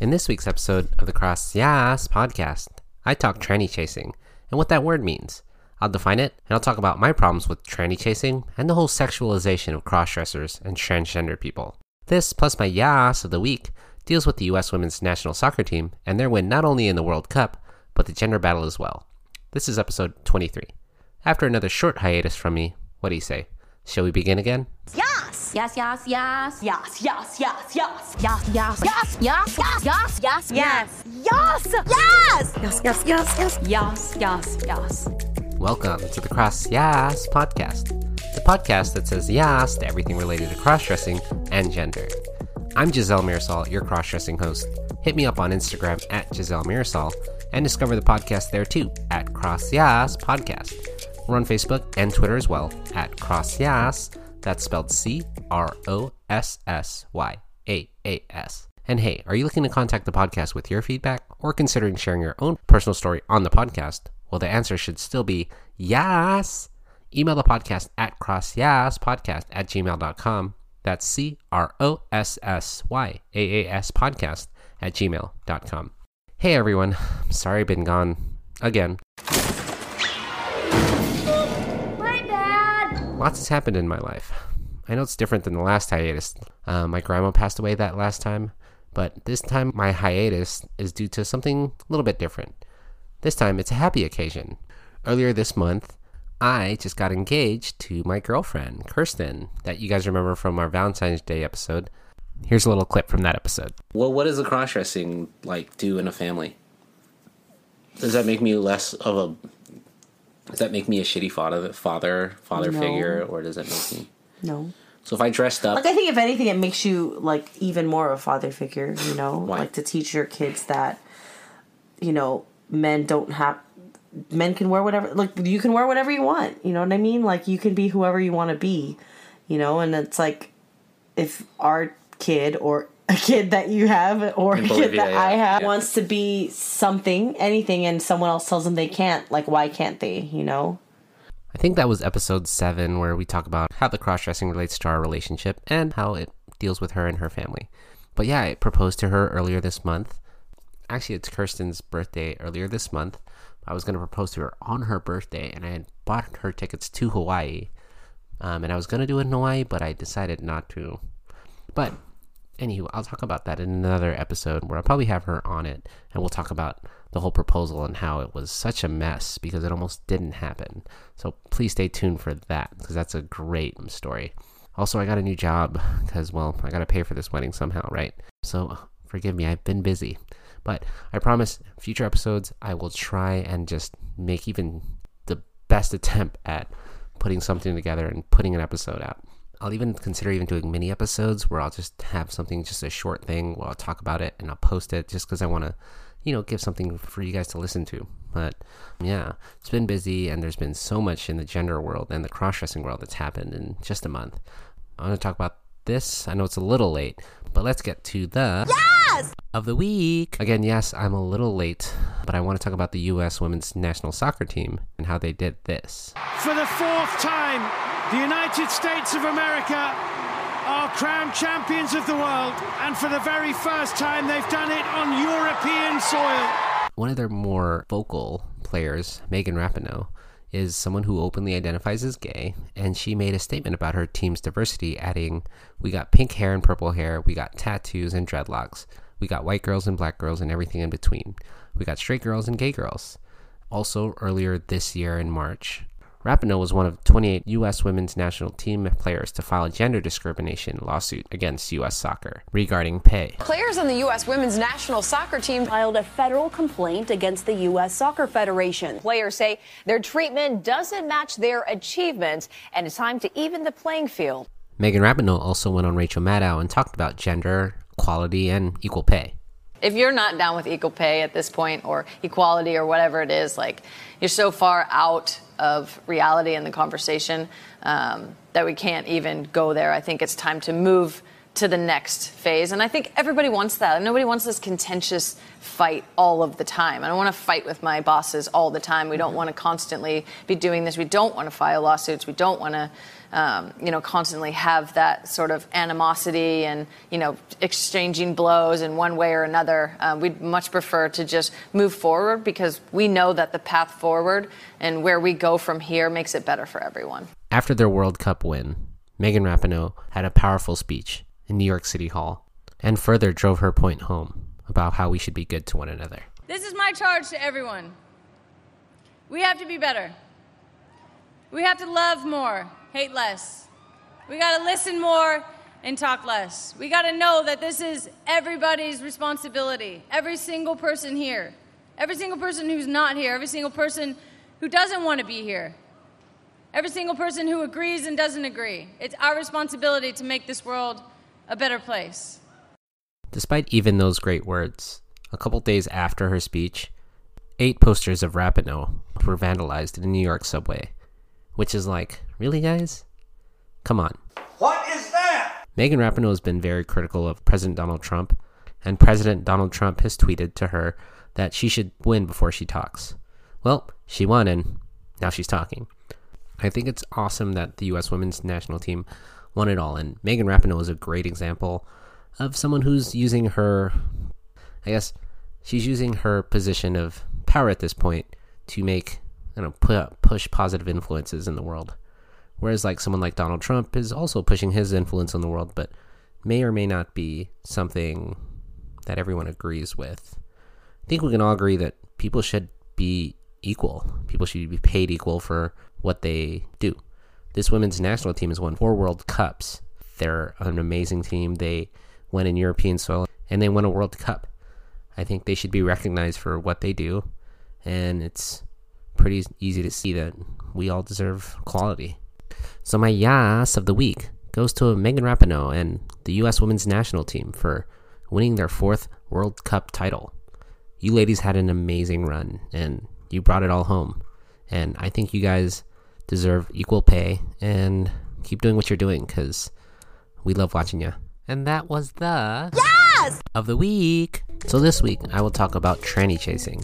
In this week's episode of the Cross YAAS podcast, I talk tranny chasing and what that word means. I'll define it and I'll talk about my problems with tranny chasing and the whole sexualization of crossdressers and transgender people. This, plus my Yas of the week, deals with the U.S. women's national soccer team and their win not only in the World Cup, but the gender battle as well. This is episode 23. After another short hiatus from me, what do you say? Shall we begin again? Yes. Yes, yes, yes. Yes, yes, yes, yes. Yes, yes. Yes, Yes, yes, yes. yes, Yes. yes, Yes. yes, yes, yes, yes, yes, yes, yes. Welcome to the Cross YAAS podcast, the podcast that says yas to everything related to cross dressing and gender. I'm Giselle Mirasol, your cross dressing host. Hit me up on Instagram at Giselle Mirasol and discover the podcast there too at Cross YAAS Podcast. We're on Facebook and Twitter as well at Cross YAAS. That's spelled C R O S S Y A A S. And hey, are you looking to contact the podcast with your feedback or considering sharing your own personal story on the podcast? Well, the answer should still be yes. Email the podcast at crossyaaspodcast at gmail.com. That's C R O S S Y A A S podcast at gmail.com. Hey everyone, I'm sorry I've been gone again. Lots has happened in my life. I know it's different than the last hiatus. Uh, my grandma passed away that last time, but this time my hiatus is due to something a little bit different. This time it's a happy occasion. Earlier this month, I just got engaged to my girlfriend, Kirsten, that you guys remember from our Valentine's Day episode. Here's a little clip from that episode. Well, what does the cross dressing like do in a family? Does that make me less of a does that make me a shitty father father father No. figure or does that make me No. So if I dressed up Like I think if anything, it makes you like even more of a father figure. You know, like to teach your kids that, you know, men don't have. Men can wear whatever. Like you can wear whatever you want. You know what I mean? Like you can be whoever you want to be. You know, and it's like, if our kid or a kid that you have or a In kid that yeah, I have yeah. wants to be something, anything, and someone else tells them they can't. Like why can't they? You know. I think that was episode seven where we talk about how the cross dressing relates to our relationship and how it deals with her and her family. But yeah, I proposed to her earlier this month. Actually, it's Kirsten's birthday earlier this month. I was going to propose to her on her birthday, and I had bought her tickets to Hawaii. Um, and I was going to do it in Hawaii, but I decided not to. But anywho, I'll talk about that in another episode where I'll probably have her on it, and we'll talk about the whole proposal and how it was such a mess because it almost didn't happen. So please stay tuned for that because that's a great story. Also, I got a new job because, well, I got to pay for this wedding somehow, right? So forgive me, I've been busy. But I promise, future episodes, I will try and just make even the best attempt at putting something together and putting an episode out. I'll even consider even doing mini episodes where I'll just have something, just a short thing where I'll talk about it and I'll post it just because I want to, you know, give something for you guys to listen to. But yeah, it's been busy and there's been so much in the gender world and the cross dressing world that's happened in just a month. I want to talk about this. I know it's a little late, but let's get to the Yes. of the week. Again, yes, I'm a little late, but I want to talk about the U.S. women's national soccer team and how they did this. For the fourth time, the United States of America are crowned champions of the world, and for the very first time, they've done it on European soil. One of their more vocal players, Megan Rapinoe, is someone who openly identifies as gay, and she made a statement about her team's diversity, adding, We got pink hair and purple hair, we got tattoos and dreadlocks, we got white girls and black girls and everything in between, we got straight girls and gay girls. Also, earlier this year in March, Rapinoe was one of 28 U.S. women's national team players to file a gender discrimination lawsuit against U.S. soccer regarding pay. Players on the U.S. women's national soccer team filed a federal complaint against the U.S. Soccer Federation. players say their treatment doesn't match their achievements, and it's time to even the playing field. Megan Rapinoe also went on Rachel Maddow and talked about gender, equality, and equal pay. if you're not down with equal pay at this point or equality or whatever it is, like you're so far out of reality in the conversation um, that we can't even go there. I think it's time to move to the next phase. And I think everybody wants that. Nobody wants this contentious fight all of the time. I don't want to fight with my bosses all the time. We don't want to constantly be doing this. We don't want to file lawsuits. We don't want to, um, you know, constantly have that sort of animosity and, you know, exchanging blows in one way or another. Um, we'd much prefer to just move forward because we know that the path forward and where we go from here makes it better for everyone. After their World Cup win, Megan Rapinoe had a powerful speech in New York City Hall and further drove her point home about how we should be good to one another. This is my charge to everyone. We have to be better. We have to love more, hate less. We got to listen more and talk less. We got to know that this is everybody's responsibility. Every single person here. Every single person who's not here. Every single person who doesn't want to be here. Every single person who agrees and doesn't agree. It's our responsibility to make this world a better place. Despite even those great words, a couple days after her speech, eight posters of Rapinoe were vandalized in a New York subway. Which is like, really, guys? Come on. What is that? Megan Rapinoe has been very critical of President Donald Trump, and President Donald Trump has tweeted to her that she should win before she talks. Well, she won, and now she's talking. I think it's awesome that the U.S. women's national team won it all, and Megan Rapinoe is a great example of someone who's using her, I guess, she's using her position of power at this point to make, you know, push positive influences in the world. Whereas, like, someone like Donald Trump is also pushing his influence on the world, but may or may not be something that everyone agrees with. I think we can all agree that people should be equal. People should be paid equal for what they do. This women's national team has won four World Cups. They're an amazing team. They went in European soil and they won a World Cup. I think they should be recognized for what they do, and it's pretty easy to see that we all deserve quality. So my yas of the week goes to Megan Rapinoe and the U.S. Women's National Team for winning their fourth World Cup title. You ladies had an amazing run, and you brought it all home. And I think you guys deserve equal pay and keep doing what you're doing because we love watching you. And that was the Yes! of the week. So this week I will talk about tranny chasing.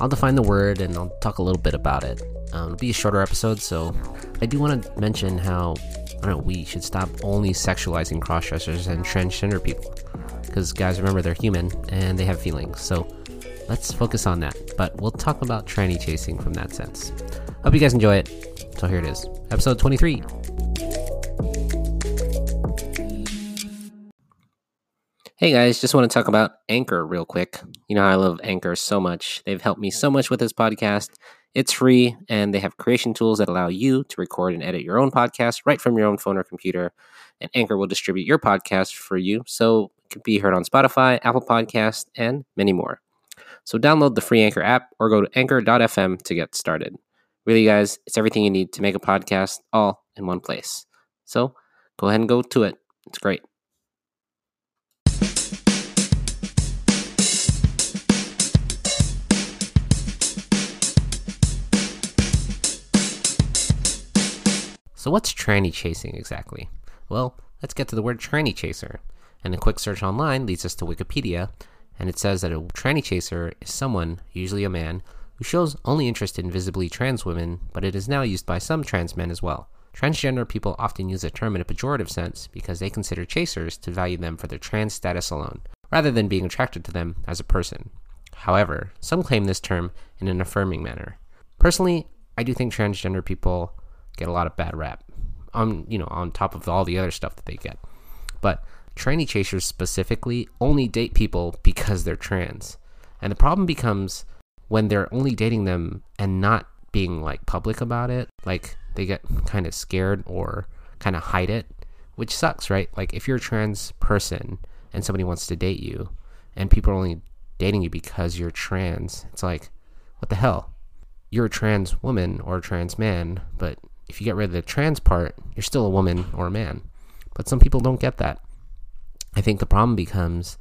I'll define the word and I'll talk a little bit about it. Um, it'll be a shorter episode, so I do want to mention how I don't know we should stop only sexualizing crossdressers and transgender people because guys remember they're human and they have feelings. So let's focus on that. But we'll talk about tranny chasing from that sense. Hope you guys enjoy it. So here it is, episode 23. Hey guys, just want to talk about Anchor real quick. You know, I love Anchor so much. They've helped me so much with this podcast. It's free, and they have creation tools that allow you to record and edit your own podcast right from your own phone or computer. And Anchor will distribute your podcast for you so it can be heard on Spotify, Apple Podcast, and many more. So download the free Anchor app or go to anchor.fm to get started. Really, guys, it's everything you need to make a podcast all in one place. So go ahead and go to it. It's great. So, what's tranny chasing exactly? Well, let's get to the word tranny chaser. And a quick search online leads us to Wikipedia, and it says that a tranny chaser is someone, usually a man, who shows only interest in visibly trans women, but it is now used by some trans men as well. Transgender people often use the term in a pejorative sense because they consider chasers to value them for their trans status alone, rather than being attracted to them as a person. However, some claim this term in an affirming manner. Personally, I do think transgender people get a lot of bad rap on you know on top of all the other stuff that they get. But tranny chasers specifically only date people because they're trans. And the problem becomes when they're only dating them and not being like public about it like they get kind of scared or kind of hide it which sucks right? Like if you're a trans person and somebody wants to date you and people are only dating you because you're trans it's like what the hell? You're a trans woman or a trans man but if you get rid of the trans part, you're still a woman or a man. But some people don't get that. I think the problem becomes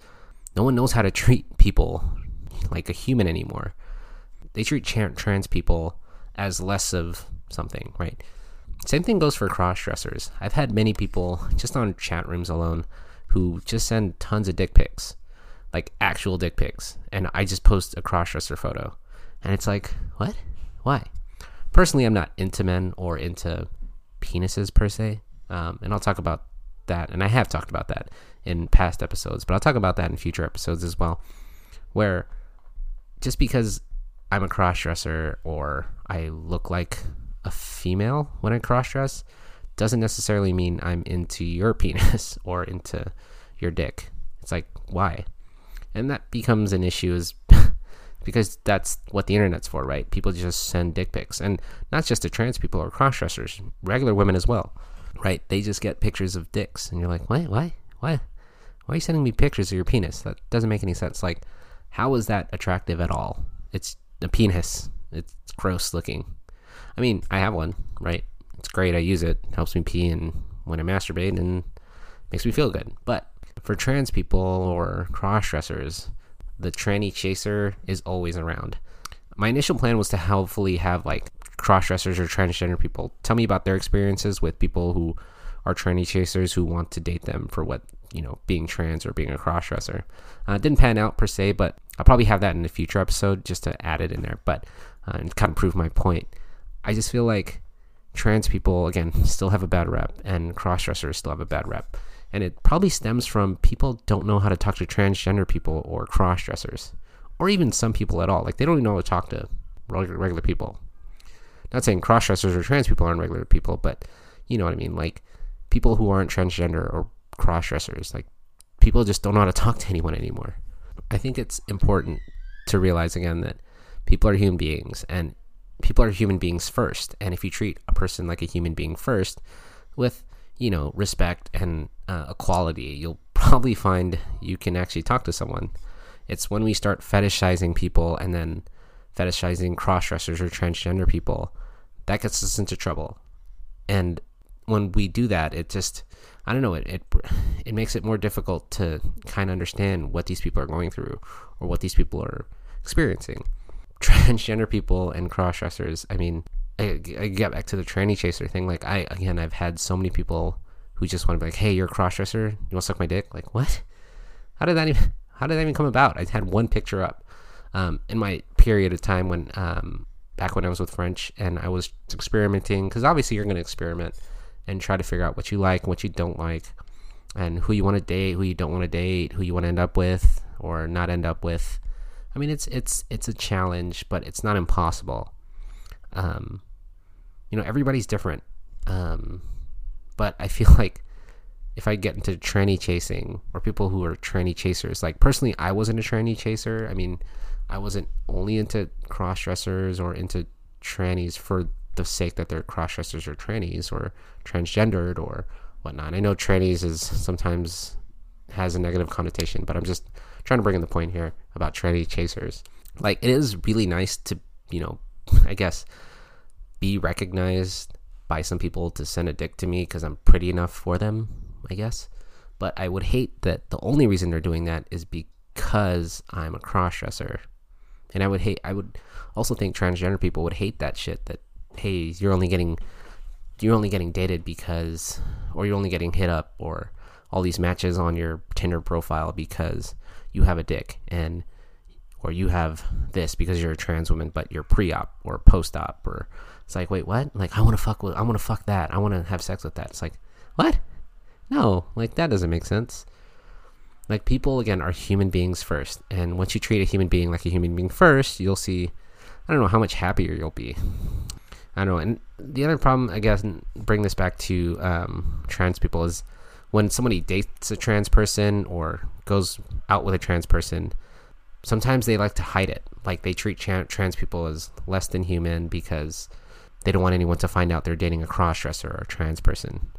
no one knows how to treat people like a human anymore. They treat trans people as less of something, right? Same thing goes for cross dressers. I've had many people, just on chat rooms alone, who just send tons of dick pics, like actual dick pics, and I just post a cross dresser photo, and it's like, what? Why? Personally, I'm not into men or into penises per se, um, and I'll talk about that, and I have talked about that in past episodes, but I'll talk about that in future episodes as well, where just because I'm a crossdresser or I look like a female when I crossdress doesn't necessarily mean I'm into your penis or into your dick. It's like, why? And that becomes an issue is because that's what the internet's for, right? People just send dick pics. And not just to trans people or crossdressers, regular women as well, right? They just get pictures of dicks. And you're like, why? Why? Why? Why are you sending me pictures of your penis? That doesn't make any sense. Like, how is that attractive at all? It's a penis. It's gross looking. I mean, I have one, right? It's great. I use it. Helps me pee and when I masturbate and makes me feel good. But for trans people or cross dressers, the tranny chaser is always around. My initial plan was to hopefully have like cross dressers or transgender people tell me about their experiences with people who are tranny chasers who want to date them for what you know being trans or being a cross dresser. Uh, didn't pan out per se, but I'll probably have that in a future episode just to add it in there. But uh, and kind of prove my point. I just feel like trans people again still have a bad rep, and cross dressers still have a bad rep, and it probably stems from people don't know how to talk to transgender people or cross dressers, or even some people at all. Like they don't even know how to talk to regular, people. Not saying cross dressers or trans people aren't regular people, but you know what I mean. Like people who aren't transgender or cross dressers, like people just don't know how to talk to anyone anymore. I think it's important to realize again that people are human beings and people are human beings first. And if you treat a person like a human being first with, you know, respect and uh, equality, you'll probably find you can actually talk to someone. It's when we start fetishizing people and then fetishizing cross dressers or transgender people that gets us into trouble. And when we do that, it just, I don't know, it, it, it makes it more difficult to kind of understand what these people are going through or what these people are experiencing. Transgender people and cross dressers, I mean, I, I get back to the tranny chaser thing. Like, I, again, I've had so many people who just want to be like, hey, you're a cross dresser. You want to suck my dick? Like, what? How did that even, how did that even come about? I had one picture up um, in my period of time when, um, back when I was with French and I was experimenting, because obviously you're going to experiment and try to figure out what you like what you don't like and who you want to date, who you don't want to date, who you want to end up with or not end up with. I mean, it's it's it's a challenge, but it's not impossible. Um, you know, everybody's different. Um, but I feel like if I get into tranny chasing or people who are tranny chasers, like personally, I wasn't a tranny chaser. I mean, I wasn't only into cross dressers or into trannies for the sake that they're cross dressers or trannies or transgendered or whatnot. I know trannies is sometimes has a negative connotation, but I'm just trying to bring in the point here about tranny chasers. Like it is really nice to, you know, I guess be recognized by some people to send a dick to me because I'm pretty enough for them, I guess. But I would hate that the only reason they're doing that is because I'm a cross dresser. And I would hate I would also think transgender people would hate that shit that hey, you're only getting you're only getting dated because or you're only getting hit up or all these matches on your Tinder profile because you have a dick and or you have this because you're a trans woman but you're pre-op or post-op or it's like wait what? Like I want to fuck with I want to fuck that. I want to have sex with that. It's like what? No. Like that doesn't make sense. Like people again are human beings first and once you treat a human being like a human being first you'll see I don't know how much happier you'll be. I don't know. And the other problem, I guess, bring this back to um, trans people is when somebody dates a trans person or goes out with a trans person, sometimes they like to hide it. Like they treat trans people as less than human because they don't want anyone to find out they're dating a crossdresser or a trans person.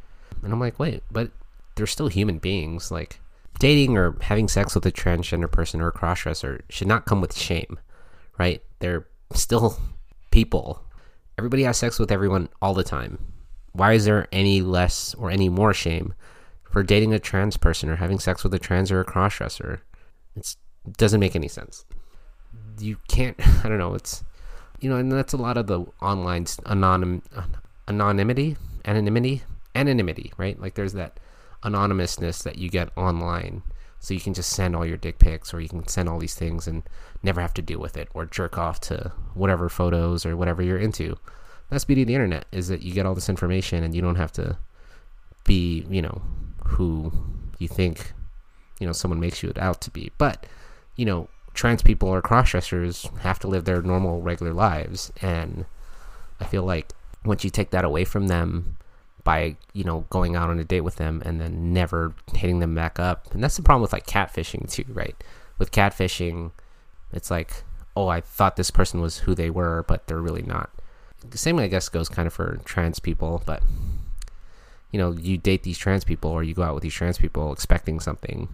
And I'm like, wait, but they're still human beings. Like dating or having sex with a transgender person or a crossdresser should not come with shame, right? They're still people Everybody has sex with everyone all the time. Why is there any less or any more shame for dating a trans person or having sex with a trans or a crossdresser? It doesn't make any sense. You can't. I don't know. It's you know, and that's a lot of the online anonym anonymity, anonymity, anonymity, right? Like there's that anonymousness that you get online. So you can just send all your dick pics or you can send all these things and never have to deal with it or jerk off to whatever photos or whatever you're into. That's beauty of the internet is that you get all this information and you don't have to be, you know, who you think, you know, someone makes you out to be. But, you know, trans people or crossdressers have to live their normal, regular lives. And I feel like once you take that away from them by, you know, going out on a date with them and then never hitting them back up, and that's the problem with like catfishing too, right? With catfishing, it's like, oh, I thought this person was who they were, but they're really not. The same, I guess, goes kind of for trans people, but you know, you date these trans people or you go out with these trans people expecting something,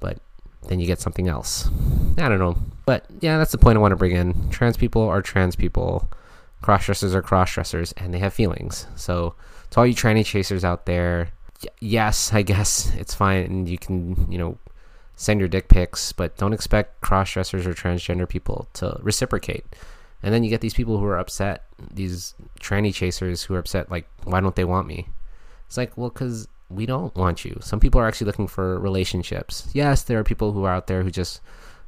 but then you get something else. I don't know. But yeah, that's the point I want to bring in. Trans people are trans people. Crossdressers are crossdressers and they have feelings. So, to all you tranny chasers out there, y- yes, I guess it's fine and you can, you know, send your dick pics, but don't expect crossdressers or transgender people to reciprocate. And then you get these people who are upset, these tranny chasers who are upset, like, why don't they want me? It's like, well, because we don't want you. Some people are actually looking for relationships. Yes, there are people who are out there who just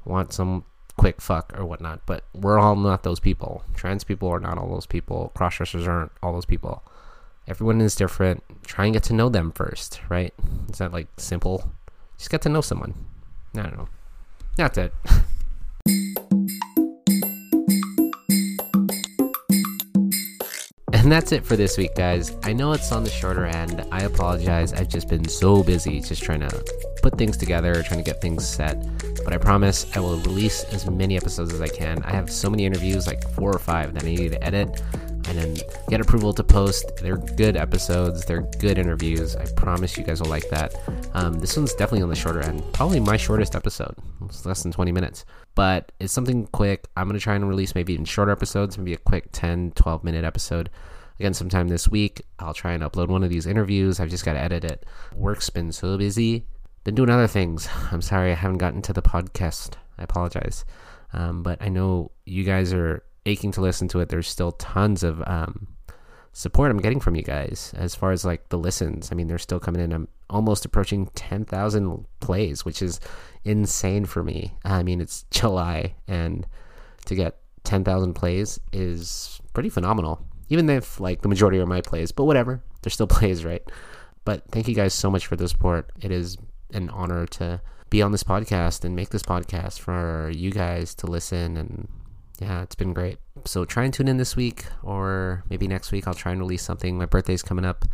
want some quick fuck or whatnot, but we're all not those people. Trans people are not all those people. Crossdressers aren't all those people. Everyone is different. Try and get to know them first, right? It's not like simple. Just get to know someone. I don't know. That's it. And that's it for this week, guys. I know it's on the shorter end. I apologize. I've just been so busy just trying to put things together, trying to get things set. But I promise I will release as many episodes as I can. I have so many interviews, like four or five, that I need to edit and then get approval to post. They're good episodes, they're good interviews. I promise you guys will like that. Um, this one's definitely on the shorter end, probably my shortest episode. It's less than 20 minutes, but it's something quick. I'm going to try and release maybe even shorter episodes, maybe a quick 10, 12 minute episode. Again, sometime this week, I'll try and upload one of these interviews. I've just got to edit it. Work's been so busy. Been doing other things. I'm sorry I haven't gotten to the podcast. I apologize. Um, but I know you guys are aching to listen to it. There's still tons of um, support I'm getting from you guys as far as like the listens. I mean, they're still coming in. I'm almost approaching 10,000 plays, which is insane for me. I mean, it's July, and to get 10,000 plays is pretty phenomenal. Even if like the majority are my plays, but whatever, they're still plays, right? But thank you guys so much for the support. It is an honor to be on this podcast and make this podcast for you guys to listen and yeah, it's been great. So try and tune in this week or maybe next week. I'll try and release something. My birthday's coming up.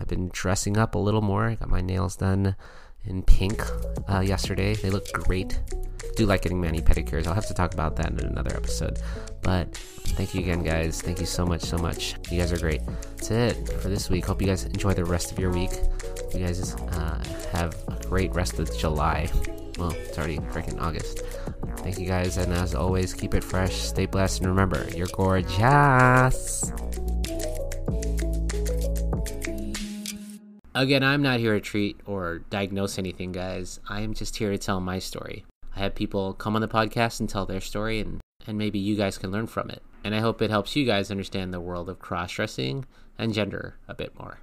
I've been dressing up a little more. I got my nails done in pink uh, yesterday. They look great. Do like getting mani pedicures. I'll have to talk about that in another episode. But thank you again, guys. Thank you so much, so much. You guys are great. That's it for this week. Hope you guys enjoy the rest of your week. You guys uh, have a great rest of July. Well, it's already freaking August. Thank you guys, and as always, keep it fresh, stay blessed, and remember, you're gorgeous. Again, I'm not here to treat or diagnose anything, guys. I am just here to tell my story. I have people come on the podcast and tell their story, and, and maybe you guys can learn from it. And I hope it helps you guys understand the world of cross dressing and gender a bit more.